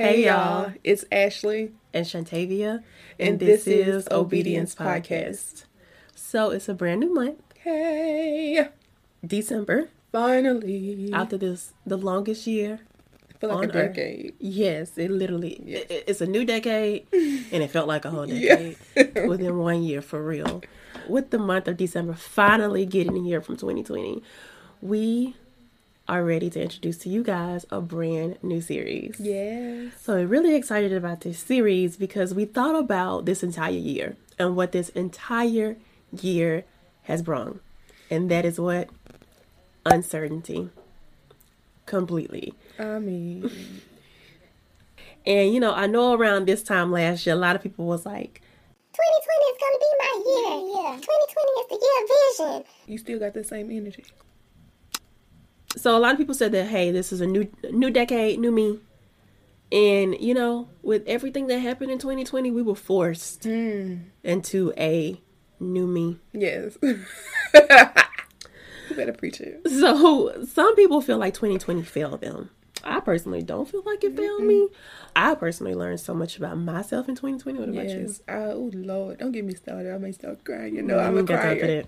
Hey y'all, it's Ashley and Shantavia, and, this, is Obedience Podcast. So it's a brand new month, Hey, December. finally. After this, the longest year. I feel like a Earth. decade. Yes, it literally. Yes. it- it's a new decade, and it felt like a whole Yeah. decade within one year for real. With the month of December finally getting here from 2020, we are ready to introduce to you guys a brand new series. Yes. So we're really excited about this series because we thought about this entire year and what this entire year has brought. And that is what? Uncertainty. Completely. I mean, And you know, I know around this time last year, a lot of people was like, 2020 is gonna be my year. Yeah. 2020 is the year of vision. you still got the same energy. So a lot of people said that, hey, this is a new new decade, new me. And you know, with everything that happened in 2020, we were forced mm. into a new me. Yes. you better preach it. So some people feel like 2020 failed them. I personally don't feel like it failed me. I personally learned so much about myself in 2020. What about you? Yes. Uh, oh Lord, don't get me started. I may start crying. You know, I I'm a crier.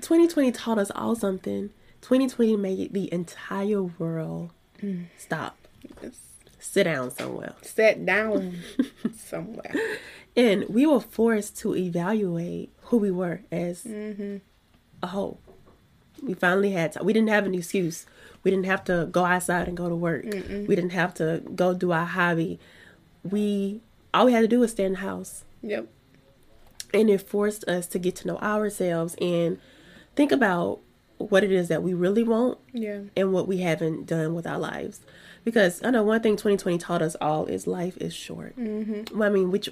2020 taught us all something. 2020 made the entire world mm. stop, Yes. sit down somewhere. Sit down somewhere. And we were forced to evaluate who we were as mm-hmm. a whole. We finally had to, we didn't have an excuse. We didn't have to go outside and go to work. We didn't have to go do our hobby. We all we had to do was stay in the house. Yep. And it forced us to get to know ourselves and think about what it is that we really want Yeah. and what we haven't done with our lives. Because I know one thing 2020 taught us all is life is short. Mm-hmm. Well, I mean, which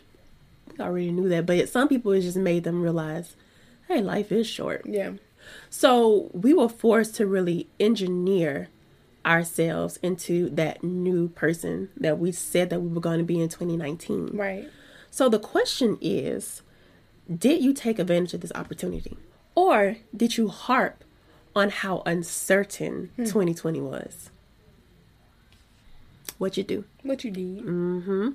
we already knew that, but some people it just made them realize, hey, life is short. Yeah. So we were forced to really engineer ourselves into that new person that we said that we were going to be in 2019. Right. So the question is Did you take advantage of this opportunity? Or did you harp on how uncertain hmm. 2020 was? What you do? What you did? Mm.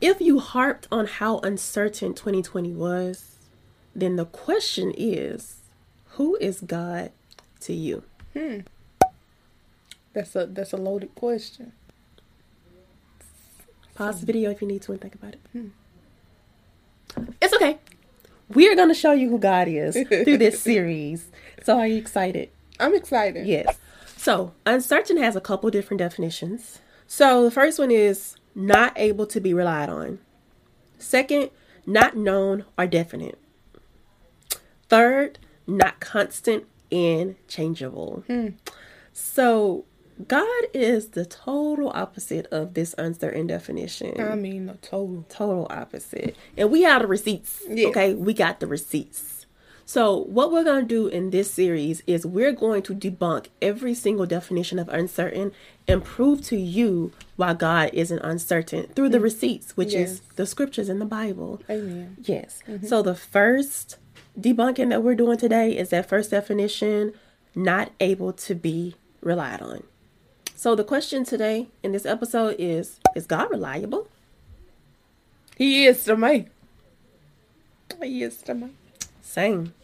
If you harped on how uncertain 2020 was, then the question is Who is God to you? Hmm. That's a that's a loaded question. Pause the video if you need to and think about it. Hmm. It's okay. We are going to show you who God is through this series. So, are you excited? I'm excited. Yes. So, uncertain has a couple different definitions. So, the first one is not able to be relied on. Second, not known or definite. Third, not constant and changeable. Hmm. So, God is the total opposite of this uncertain definition I mean, the total. total opposite. And we have the receipts. Yeah. Okay, we got the receipts. So, what we're going to do in this series is we're going to debunk every single definition of uncertain and prove to you why God isn't uncertain through the mm. receipts, which is the scriptures in the Bible. Amen. Yes. Mm-hmm. So, the first debunking that we're doing today is that first definition not able to be relied on. So, the question today in this episode is Is God reliable? He is to me. He is to me. Same.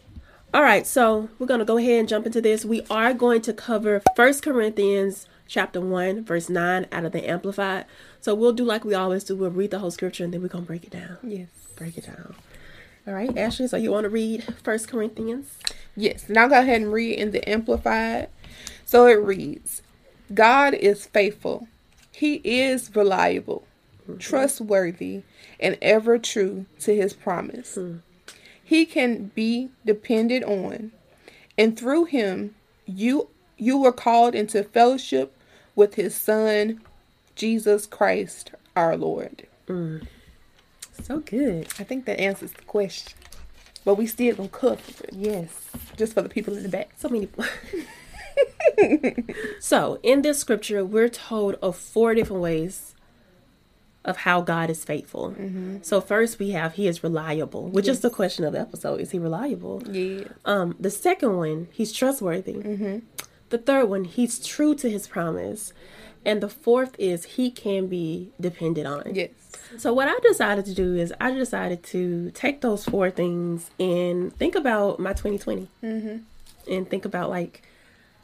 All right, so we're going to go ahead and jump into this. We are going to cover First Corinthians chapter 1, verse 9 out of the Amplified. So we'll do like we always do. We'll read the whole scripture and then we're going to break it down. Yes. Break it down. All right, Ashley, so you want to read First Corinthians? Yes. Now go ahead and read in the Amplified. So it reads God is faithful, He is reliable, mm-hmm. trustworthy, and ever true to His promise. Hmm. He can be depended on, and through Him, you you were called into fellowship with His Son, Jesus Christ, our Lord. Mm. So good. I think that answers the question, but we still gonna cover it Yes. just for the people in the back. So many. so, in this scripture, we're told of four different ways of how God is faithful. So, first we have He is reliable, which is the question of the episode: Is He reliable? Yeah. Um, the second one, He's trustworthy. The third one, He's true to His promise, And the fourth is he can be depended on. Yes. So what I decided to do is I decided to take those four things and think about my 2020 Mm-hmm. and think about like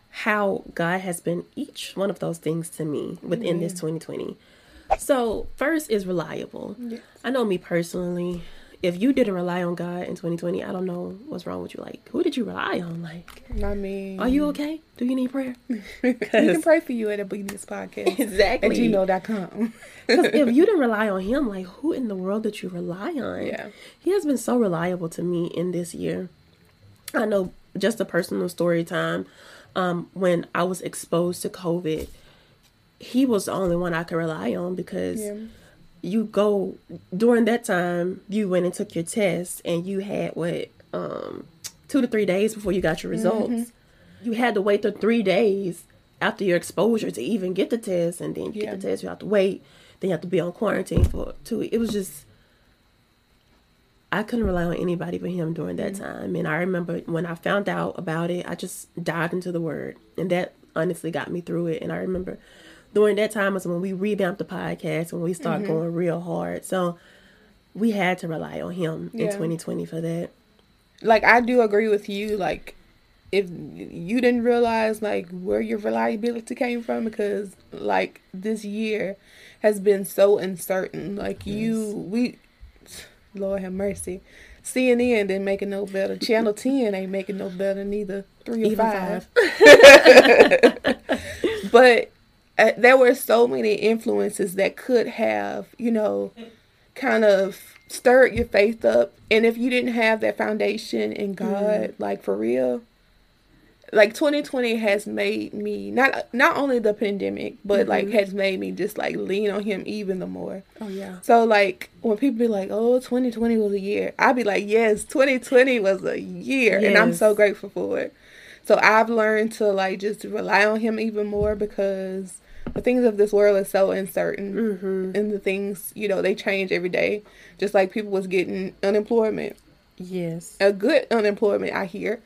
how God has been each one of those things to me within this 2020. So first is reliable. Yes. I know me personally. If you didn't rely on God in 2020, I don't know what's wrong with you. Like, who did you rely on? Like, I mean, are you okay? Do you need prayer? we can pray for you at a this podcast Exactly. at gmail.com. Because if you didn't rely on him, like who in the world did you rely on? Yeah. He has been so reliable to me in this year. I know just a personal story time. Um, when I was exposed to COVID, he was the only one I could rely on because Yeah. you go during that time, you went and took your test and you had what, um, two to three days before you got your results. Mm-hmm. You had to wait the three days after your exposure to even get the test, and then you Yeah. get the test, you have to wait, then you have to be on quarantine for two. It was just, I couldn't rely on anybody but him during that Mm-hmm. time. And I remember when I found out about it, I just dived into the word, and that honestly got me through it. And I remember during that time was when we revamped the podcast when we started Mm-hmm. going real hard. So we had to rely on him in 2020 for that. like I do agree with you. Like, if you didn't realize like where your reliability came from, because like this year has been so uncertain. Like you, we, Lord have mercy. CNN didn't make it no better. Channel Ten ain't making no better neither. Three or Even five. but uh, there were so many influences that could have, you know, kind of stirred your faith up. And if you didn't have that foundation in God, like for real, like 2020 has made me not not only the pandemic, but like has made me just like lean on Him even the more. Oh yeah. So like when people be like, "Oh, 2020 was a year," I'd be like, "Yes, 2020 was a year," and I'm so grateful for it. So I've learned to like just rely on Him even more because the things of this world is so uncertain, Mm-hmm. and the things you know they change every day. Just like people was getting unemployment, Yes. a good unemployment, I hear,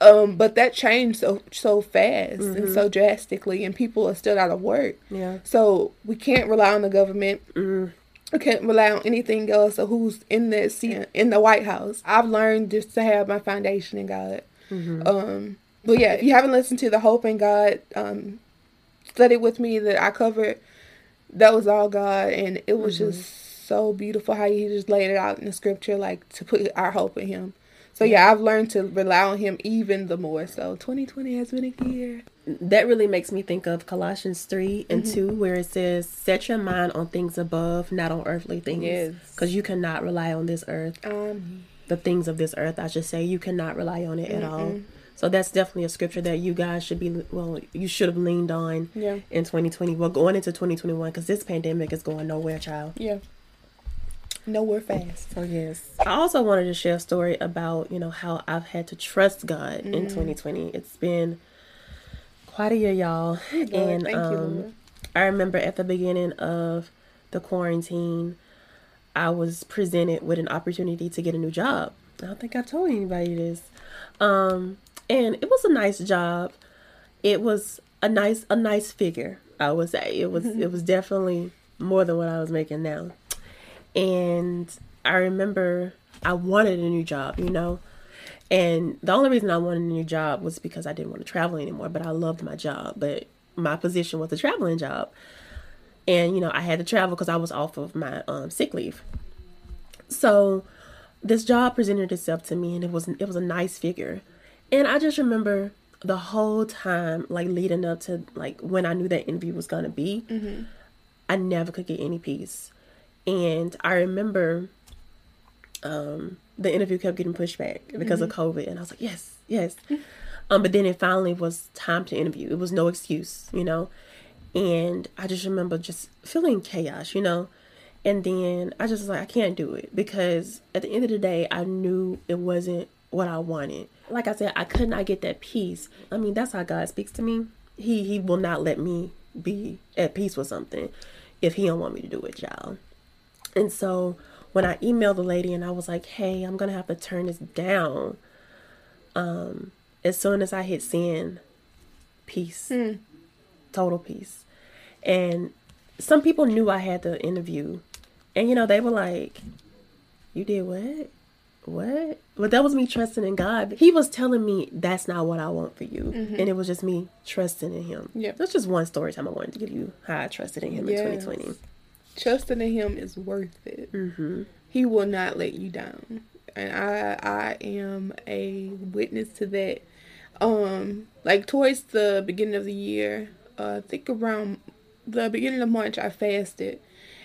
um, but that changed so so fast and so drastically, and people are still out of work. Yeah. So we can't rely on the government. Mm. I can't rely on anything else or who's in that seat in the White House. I've learned just to have my foundation in God. Um, but yeah, if you haven't listened to the Hope in God um, study with me that I covered, that was all God, and it was just so beautiful how He just laid it out in the Scripture, like to put our hope in Him. So yeah, I've learned to rely on Him even the more. So 2020 has been a year. That really makes me think of Colossians 3 and Mm-hmm. 2, where it says, Set your mind on things above, not on earthly things. Yes. Because you cannot rely on this earth. Um, The things of this earth, I should say. You cannot rely on it at all. So that's definitely a scripture that you guys should be, well, you should have leaned on Yeah. in 2020. Well, going into 2021, because this pandemic is going nowhere, child. yeah. Nowhere fast. So yes. I also wanted to share a story about, you know, how I've had to trust God in 2020. It's been quite a year, y'all. Lord, and thank you, um Lord. I remember at the beginning of the quarantine, I was presented with an opportunity to get a new job. I don't think I told anybody this. Um and it was a nice job. It was a nice a nice figure, I would say. It was it was definitely more than what I was making now. And I remember I wanted a new job, you know. And the only reason I wanted a new job was because I didn't want to travel anymore, but I loved my job. But my position was a traveling job. And, you know, I had to travel because I was off of my um, sick leave. So this job presented itself to me and it was it was a nice figure. And I just remember the whole time, like leading up to like when I knew that interview was gonna be, I never could get any peace. And I remember um, the interview kept getting pushed back because of COVID, and I was like, yes, yes. Um, but then it finally was time to interview. It was no excuse, you know. And I just remember just feeling chaos, you know. And then I just was like, I can't do it because at the end of the day, I knew it wasn't what I wanted. Like I said, I could not get that peace. I mean, that's how God speaks to me. He He will not let me be at peace with something if He don't want me to do it, y'all. And so when I emailed the lady and I was like, "Hey, I'm gonna have to turn this down," um, as soon as I hit send, peace, total peace. And some people knew I had the interview. And, you know, they were like, You did what? What? But that was me trusting in God. He was telling me that's not what I want for you. And it was just me trusting in Him. Yeah. That's just one story time I wanted to give you how I trusted in Him Yes. in 2020. Trusting in him is worth it. Mm-hmm. He will not let you down. And I I am a witness to that. Um like towards the beginning of the year, uh, I think around the beginning of March I fasted.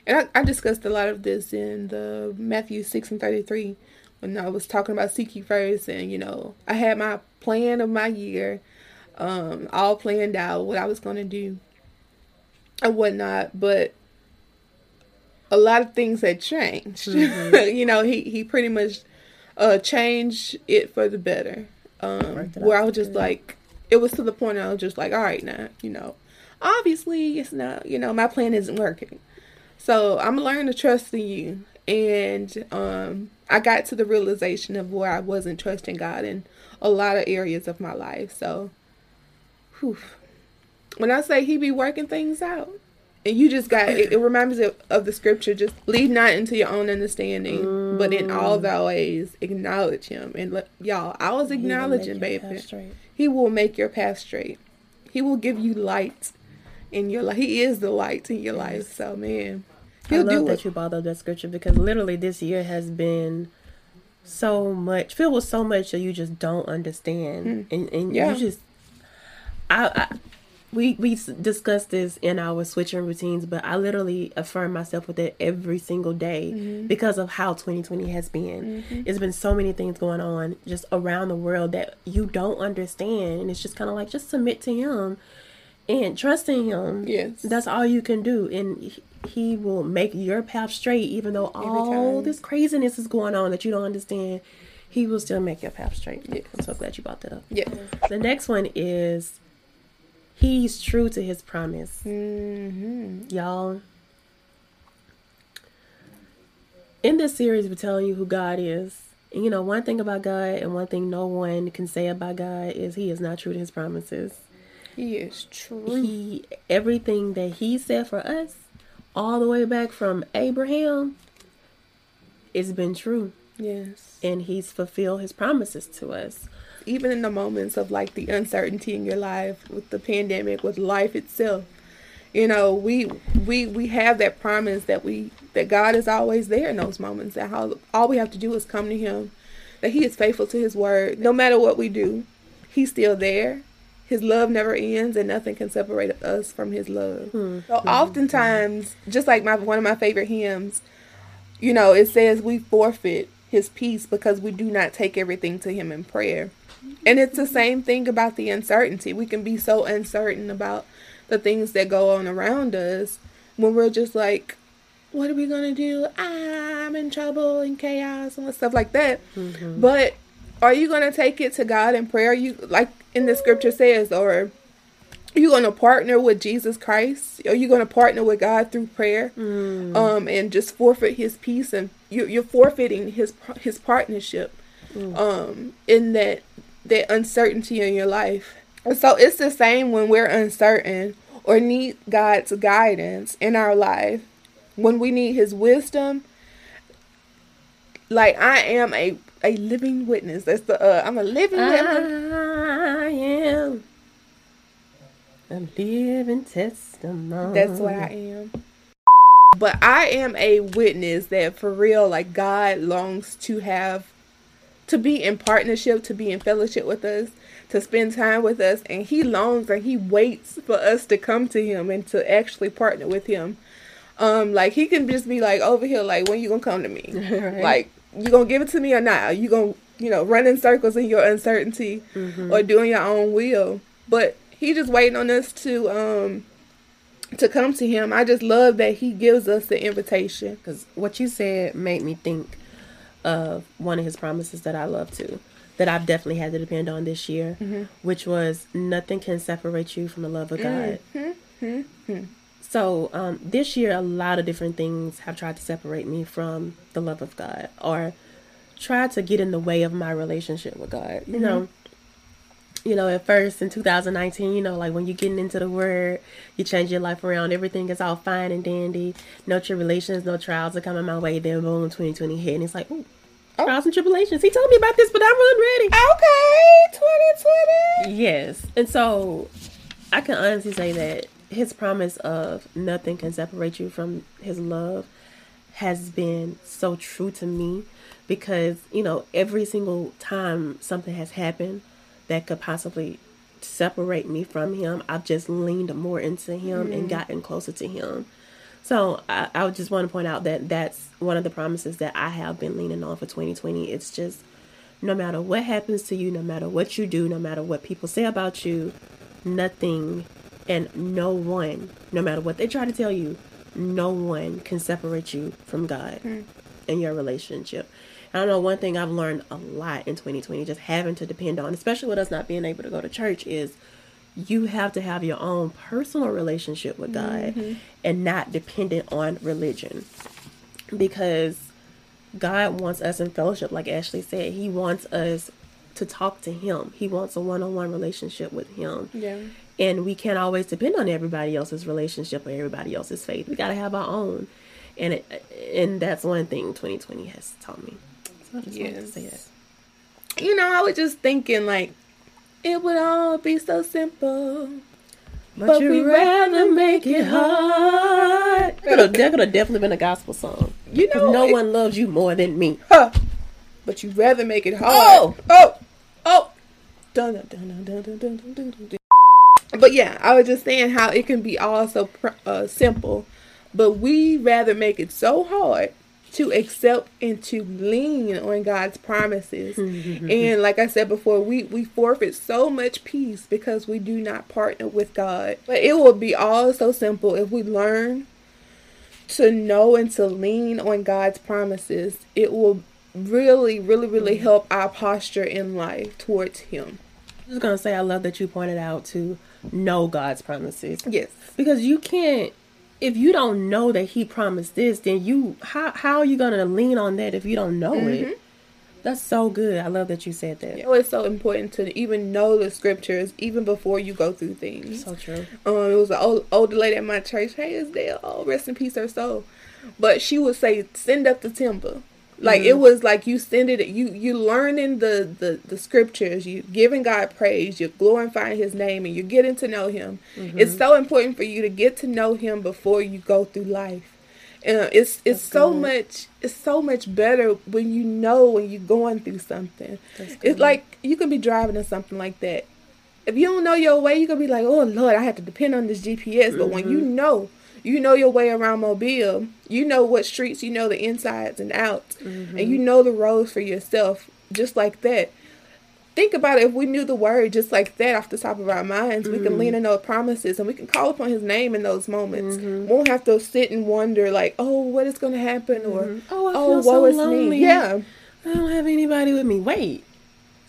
And I, I discussed a lot of this in the Matthew 6 and 33 when I was talking about seek ye first and you know, I had my plan of my year um all planned out what I was going to do and whatnot, but a lot of things had changed. you know, he he pretty much uh changed it for the better. Um where I was just like it was to the point I was just like, all right now, you know, obviously it's not, you know, my plan isn't working. So I'm learning to trust in you. And um I got to the realization of where I wasn't trusting God in a lot of areas of my life. So whew. when I say he be working things out, and you just got it, it reminds me of, of the scripture just lead not into your own understanding, but in all thy ways acknowledge him. And let, y'all, I was acknowledging, baby. He will make your path straight. He will give you light in your life. He is the light in your life. So man, I he'll love do that it. you brought up that scripture because literally this year has been so much filled with so much that you just don't understand, and and Mm. Yeah. you just I. I we we discussed this in our switching routines, but I literally affirm myself with it every single day Mm-hmm. because of how 2020 has been. It's been so many things going on just around the world that you don't understand, and it's just kind of like just submit to Him and trust in Him. Yes. That's all you can do. And he- will make your path straight, even though all time. this craziness is going on that you don't understand. He will still make your path straight. Yes. I'm so glad you brought that up. Yeah. The next one is he's true to his promise. Mm-hmm. Y'all, in this series, we're telling you who God is. And you know, one thing about God and one thing no one can say about God is he is not true to his promises. He is true. he everything that he said for us all the way back from abraham it's been true Yes. and he's fulfilled his promises to us even in the moments of like the uncertainty in your life with the pandemic with life itself you know we we we have that promise that we that god is always there in those moments that how all we have to do is come to him that he is faithful to his word. No matter what we do he's still there. His love never ends and nothing can separate us from his love. Hmm. So hmm. oftentimes just like my one of my favorite hymns you know, it says we forfeit his peace because we do not take everything to him in prayer. And it's the same thing about the uncertainty. We can be so uncertain about the things that go on around us when we're just like, what are we going to do? I'm in trouble and chaos and stuff like that. But are you going to take it to God in prayer? You like in the scripture says, or are you going to partner with Jesus Christ? Are you going to partner with God through prayer, um, and just forfeit His peace? And you, you're forfeiting His His partnership, um, in that that uncertainty in your life. And so it's the same when we're uncertain or need God's guidance in our life. When we need His wisdom, like I am a a living witness. That's the uh, I'm a living witness. i am a living testimony That's what I am. But I am a witness that for real, like God longs to have, to be in partnership, to be in fellowship with us, to spend time with us, and He longs and He waits for us to come to Him and to actually partner with Him. Um, like He can just be like over here, like when you gonna come to me? Right. Like you gonna give it to me or not? Are you gonna, you know, run in circles in your uncertainty or doing your own will? But He just waiting on us to um to come to him. I just love that he gives us the invitation. because what you said made me think of one of his promises that I love too, that I've definitely had to depend on this year, mm-hmm. which was nothing can separate you from the love of God. Mm-hmm. So um, this year, a lot of different things have tried to separate me from the love of God, or tried to get in the way of my relationship with God. You mm-hmm. know, you know, at first in 2019, you know, like when you're getting into the word, you change your life around, everything is all fine and dandy, no tribulations, no trials are coming my way. Then boom, 2020 hit, and it's like, ooh, Oh. trials and tribulations. He told me about this, but I'm ready. Okay, 2020. Yes. And so I can honestly say that his promise of nothing can separate you from his love has been so true to me because, you know, every single time something has happened that could possibly separate me from him, I've just leaned more into him and mm-hmm. gotten closer to him. So I, I would just want to point out that that's one of the promises that I have been leaning on for 2020. It's just no matter what happens to you, no matter what you do, no matter what people say about you, nothing and no one, no matter what they try to tell you, no one can separate you from God hmm. and your relationship. I don't know, one thing I've learned a lot in 2020, just having to depend on, especially with us not being able to go to church, is you have to have your own personal relationship with God mm-hmm. and not dependent on religion. Because God wants us in fellowship, like Ashley said. He wants us to talk to Him. He wants a one on one relationship with Him. Yeah. And we can't always depend on everybody else's relationship or everybody else's faith. We got to have our own. And it, and that's one thing 2020 has taught me. Yes. You know, I was just thinking like it would all be so simple. But, but we'd rather make it hard. That could have definitely been a gospel song. You know, no it, one loves you more than me. Huh. But you rather make it hard. Oh, oh, oh. But yeah, I was just saying how it can be all so uh, simple, but we rather make it so hard to accept and to lean on God's promises. Mm-hmm. and like I said before, we, we forfeit so much peace because we do not partner with God. But it will be all so simple if we learn to know and to lean on God's promises, it will really, really, really mm-hmm. help our posture in life towards Him. I was gonna say I love that you pointed out to know God's promises. Yes. Because you can't if you don't know that he promised this, then you how how are you gonna lean on that if you don't know it? That's so good. I love that you said that. You know, it's so important to even know the scriptures even before you go through things. So true. Um, it was an old, older lady at my church. Hey, is there? Oh, rest in peace, her soul. But she would say, "Send up the timber." Like it was like you send it. You you learning the the the scriptures. You giving God praise. You're glorifying His name, and you're getting to know Him. It's so important for you to get to know Him before you go through life. And it's it's so good. much it's so much better when you know when you're going through something. It's like you can be driving or something like that. If you don't know your way, you're gonna be like, "Oh Lord, I have to depend on this GPS." But when you Mm-hmm. know, you know your way around Mobile. You know what streets, you know the insides and outs, Mm-hmm. and you know the roads for yourself, just like that. Think about it. If we knew the word just like that off the top of our minds, we Mm-hmm. can lean on those promises and we can call upon His name in those moments. Mm-hmm. Won't have to sit and wonder like, "Oh, what is going to happen?" or Oh, I "Oh, feel so lonely. me." Yeah. I don't have anybody with me. Wait.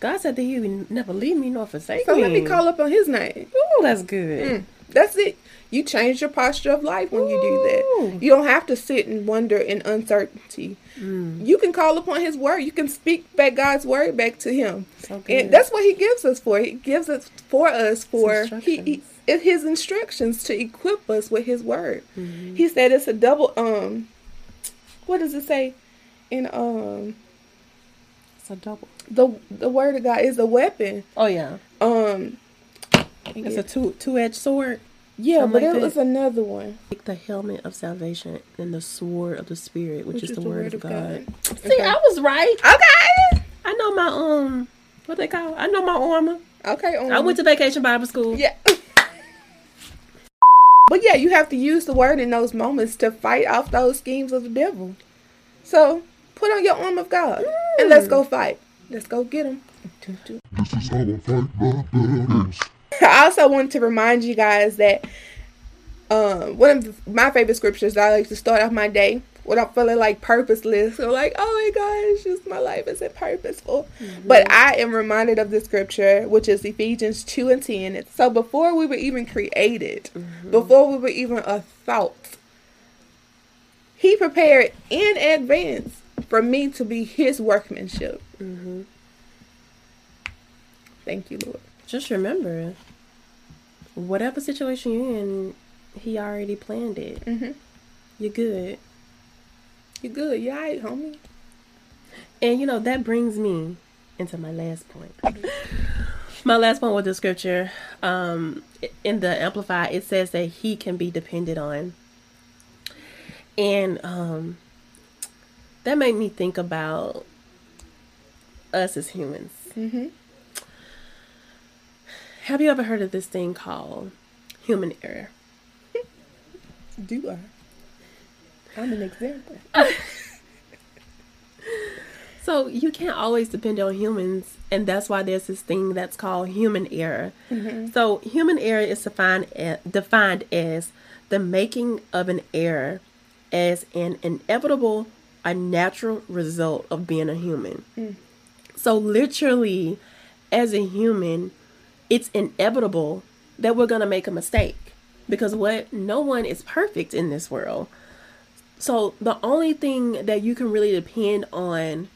God said that he would never leave me nor forsake So me. So let me call upon His name. Oh, that's good. Mm, that's it. You change your posture of life when you do that. You don't have to sit and wonder in uncertainty. Mm. You can call upon His word. You can speak back God's word back to Him, So and that's what He gives us for. He gives it for us for He, he His instructions to equip us with His word. Mm-hmm. He said it's a double. Um, what does it say? In um, It's a double. the the word of God is a weapon. Oh yeah. Um, It's a two two edged sword. Yeah, something but like it that. was another one. The helmet of salvation and the sword of the spirit, which, is, the, word, of God. See, Okay. I was right. Okay. I know my um what they call I know my armor. Okay. Um, I went to vacation Bible school. Yeah. but yeah, you have to use the word in those moments to fight off those schemes of the devil. So put on your arm of God and let's go fight. Let's go get him. This is how I fight my battles. I also want to remind you guys that um, one of the, my favorite scriptures that I like to start off my day when I'm feeling like purposeless or like, oh my gosh, just my life isn't purposeful. Mm-hmm. But I am reminded of the scripture, which is Ephesians 2 and 10. It's, so before we were even created, mm-hmm. before we were even a thought, He prepared in advance for me to be His workmanship. Mm-hmm. Thank you, Lord. Just remember, whatever situation you're in, he already planned it. Mm-hmm. You're good. You're good? You alright, homie? And you know, that brings me into my last point. My last point with the scripture, um, in the Amplified, it says that he can be depended on. And um, that made me think about us as humans. Mm-hmm. Have you ever heard of this thing called human error? Do I? I'm an example. So you can't always depend on humans, and that's why there's this thing that's called human error. Mm-hmm. So human error is defined a- defined as the making of an error as an inevitable or natural result of being a human. Mm. So literally, as a human, it's inevitable that we're gonna make a mistake because what no one is perfect in this world. So the only thing that you can really depend on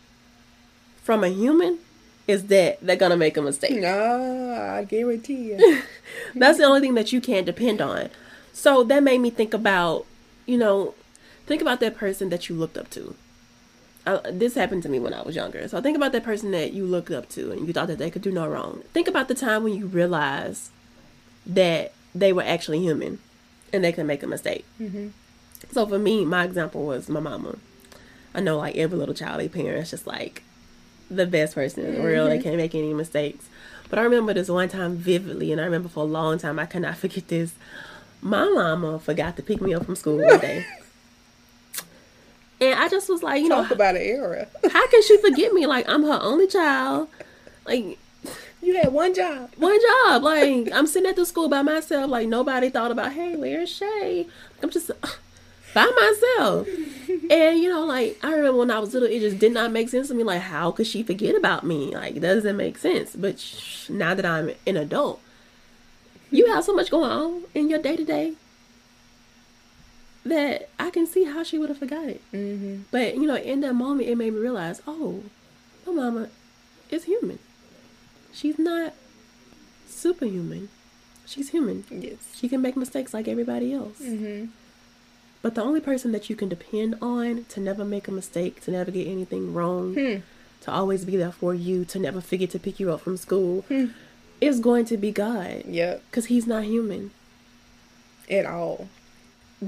from a human is that they're gonna make a mistake. Nah, I guarantee you. That's the only thing that you can't depend on. So that made me think about, you know, think about that person that you looked up to. Uh, this happened to me when I was younger. So think about that person that you looked up to and you thought that they could do no wrong. Think about the time when you realized that they were actually human and they could make a mistake. So for me, my example was my mama. I know like every little child, their parents just like the best person in the world. They can't make any mistakes. But I remember this one time vividly, and I remember for a long time I cannot forget this. My mama forgot to pick me up from school one day. And I just was like, you know, Talk about an era. how can she forget me? Like I'm her only child. Like You had one job. one job. Like I'm sitting at the school by myself. Like nobody thought about, hey, where's Shay? I'm just by myself. And you know, like I remember when I was little, it just did not make sense to me. Like, how could she forget about me? Like, doesn't make sense. But sh- now that I'm an adult, you have so much going on in your day to day that I can see how she would have forgot it. Mm-hmm. But you know, in that moment, it made me realize, oh, my mama is human. She's not superhuman. She's human. Yes. She can make mistakes like everybody else. Mm-hmm. But the only person that you can depend on to never make a mistake, to never get anything wrong, Hmm. to always be there for you, to never forget to pick you up from school, Hmm. is going to be God. Yep. Because He's not human. At all.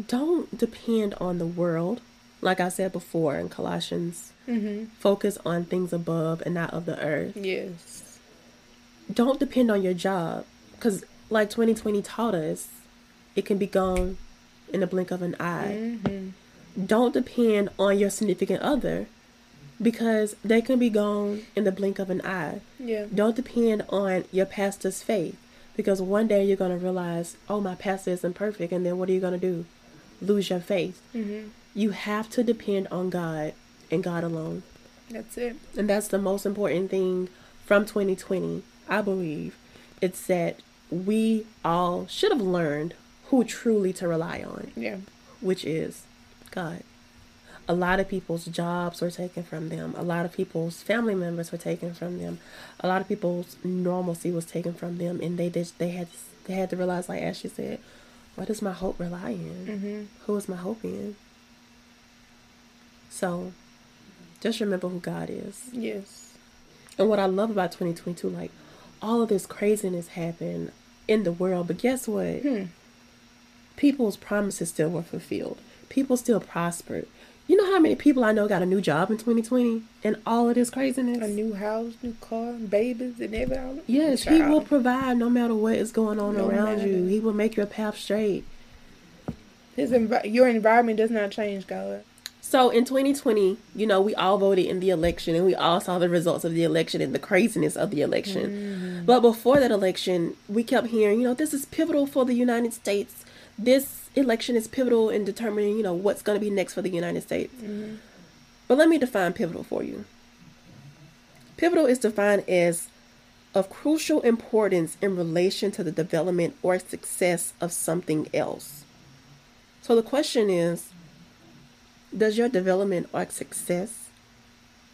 Don't depend on the world. Like I said before in Colossians, Mm-hmm. focus on things above and not of the earth. Yes. Don't depend on your job. Because, like 2020 taught us, it can be gone in the blink of an eye. Mm-hmm. don't depend on your significant other because they can be gone in the blink of an eye. Yeah. Don't depend on your pastor's faith because one day you're going to realize, oh, my pastor isn't perfect. And then what are you going to do? Lose your faith. Mm-hmm. You have to depend on God and God alone. That's it. And that's the most important thing from 2020, I believe. It's that we all should have learned who truly to rely on Yeah. which is God. A lot of people's jobs were taken from them. A lot of people's family members were taken from them. A lot of people's normalcy was taken from them, and they they had they had to realize, like Ashley said, what does my hope rely in? Mm-hmm. Who is my hope in? So, just remember who God is. Yes. And what I love about 2022, like all of this craziness happened in the world, but guess what? Hmm. People's promises still were fulfilled. People still prospered. You know how many people I know got a new job in 2020 and all of this craziness? A new house, new car, babies, and everything. yes, he will provide no matter what is going on No around you. He will make your path straight. His envi- your environment does not change, God. So in 2020, you know, we all voted in the election and we all saw the results of the election and the craziness of the election. Mm-hmm. But before that election, we kept hearing, you know, this is pivotal for the United States. This election is pivotal in determining, you know, what's going to be next for the United States. Mm-hmm. But let me define pivotal for you. Pivotal is defined as of crucial importance in relation to the development or success of something else. So the question is, does your development or success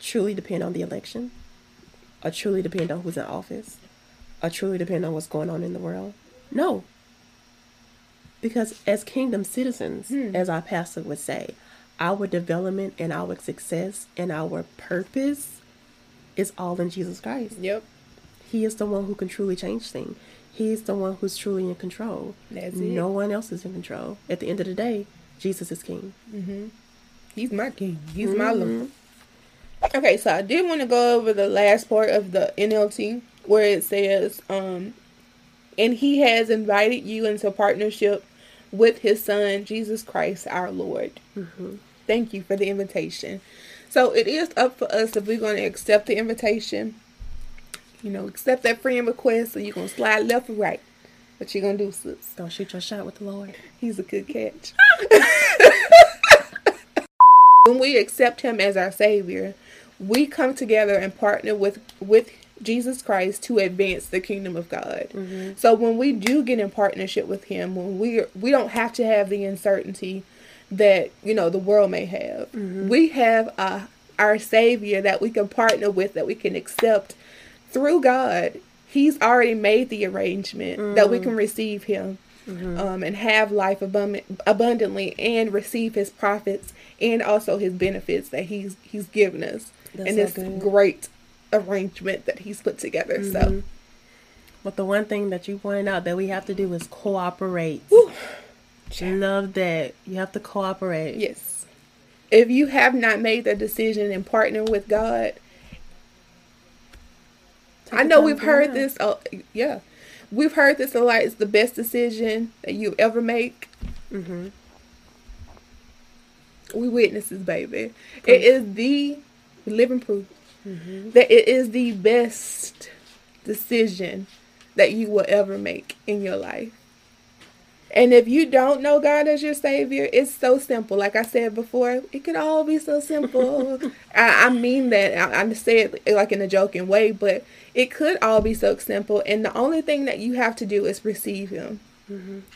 truly depend on the election? Or truly depend on who's in office? or truly depend on what's going on in the world? No. Because as kingdom citizens, hmm. as our pastor would say, our development and our success and our purpose is all in Jesus Christ. Yep. He is the one who can truly change things. He's the one who's truly in control. That's it. no one else is in control. At the end of the day, Jesus is king. Mm-hmm. He's my king. He's my mm-hmm. Lord. Okay, so I did want to go over the last part of the NLT where it says, um, and he has invited you into partnership with his son, Jesus Christ, our Lord. Mm-hmm. Thank you for the invitation. So it is up for us if we're going to accept the invitation. You know, accept that friend request, so you're going to slide left or right. What you going to do, sis? Don't shoot your shot with the Lord. He's a good catch. when we accept him as our savior, we come together and partner with with Jesus Christ to advance the kingdom of God. So when we do get in partnership with him, when we are, we don't have to have the uncertainty that, you know, the world may have. We have uh, our savior that we can partner with that we can accept through God. He's already made the arrangement that we can receive him um, and have life abundant, abundantly and receive his profits and also his benefits that he's he's given us That's and so this good. great arrangement that he's put together. So But the one thing that you pointed out that we have to do is cooperate. Whew. Love that. You have to cooperate. yes, if you have not made the decision and partner with God, Take I know we've heard this. Uh, yeah, we've heard this a lot. It's the best decision that you ever make. Mm-hmm. We witnesses, baby. It is the living proof Mm-hmm. that it is the best decision that you will ever make in your life. And if you don't know God as your Savior, it's so simple. Like I said before, it could all be so simple. I, I mean that. I, I say it like in a joking way, but it could all be so simple. And the only thing that you have to do is receive Him.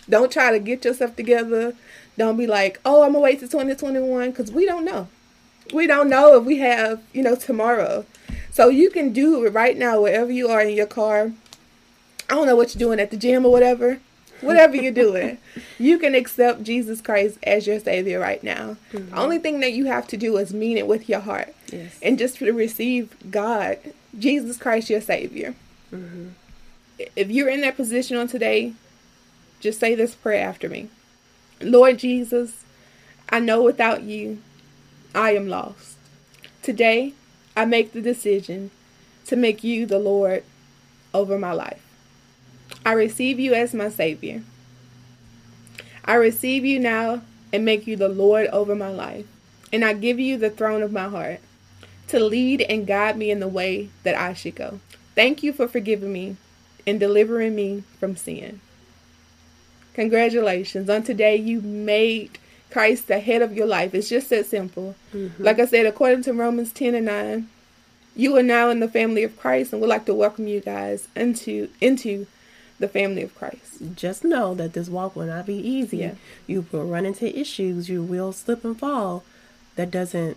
Don't try to get yourself together. Don't be like, oh, I'm going to wait till 2021 because we don't know. We don't know if we have, you know, tomorrow. So you can do it right now, wherever you are in your car. I don't know what you're doing at the gym or whatever. Whatever you're doing, you can accept Jesus Christ as your Savior right now. The only thing that you have to do is mean it with your heart Yes. and just to receive God, Jesus Christ, your Savior. Mm-hmm. If you're in that position on today, just say this prayer after me Lord Jesus, I know without you, I am lost. Today, I make the decision to make you the Lord over my life. I receive you as my Savior. I receive you now and make you the Lord over my life. And I give you the throne of my heart to lead and guide me in the way that I should go. Thank you for forgiving me and delivering me from sin. Congratulations. On today, you made Christ the head of your life. It's just that simple. Like I said, according to Romans 10 and 9, you are now in the family of Christ, and we'd like to welcome you guys into into the family of Christ. Just know that this walk will not be easy. Yeah. You will run into issues. You will slip and fall. That doesn't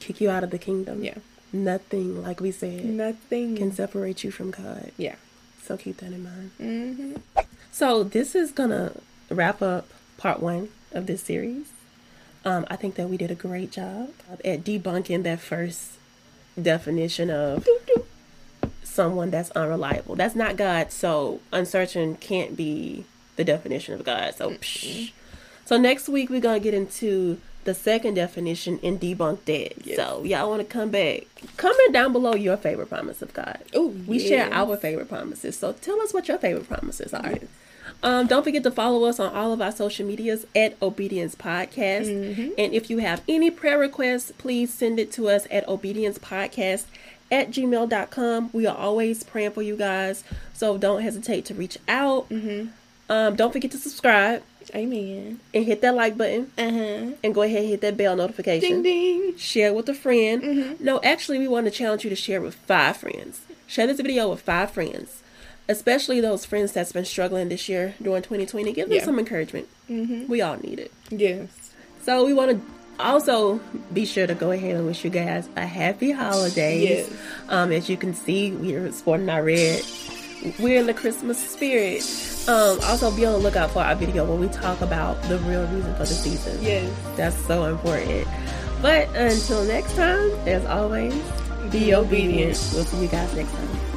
kick you out of the kingdom. Yeah. Nothing, like we said, Nothing can separate you from God. Yeah. So keep that in mind. hmm So this is gonna wrap up part one of this series. Um, I think that we did a great job at debunking that first definition of someone that's unreliable. That's not God, so uncertain can't be the definition of God. So, psh. so next week we're gonna get into the second definition and debunk that. Yes. So y'all want to come back? Comment down below your favorite promise of God. Oh, we share our favorite promises. So tell us what your favorite promises are. Yes. Um, don't forget to follow us on all of our social medias at Obedience Podcast. And if you have any prayer requests, please send it to us at Obedience Podcast at gmail.com. We are always praying for you guys. So don't hesitate to reach out. Um, don't forget to subscribe Amen. and hit that like button Uh huh. and go ahead and hit that bell notification. Ding ding. Share with a friend. No, actually, we want to challenge you to share with five friends. Share this video with five friends, especially those friends that's been struggling this year during 2020. Give them Yeah. some encouragement. Mm-hmm. We all need it. Yes. So we want to also be sure to go ahead and wish you guys a happy holidays. Yes. Um, as you can see, we are sporting our red we're in the Christmas spirit. Um, also, be on the lookout for our video where we talk about the real reason for the season. Yes. That's so important. But until next time, as always, be obedient. We'll see you guys next time.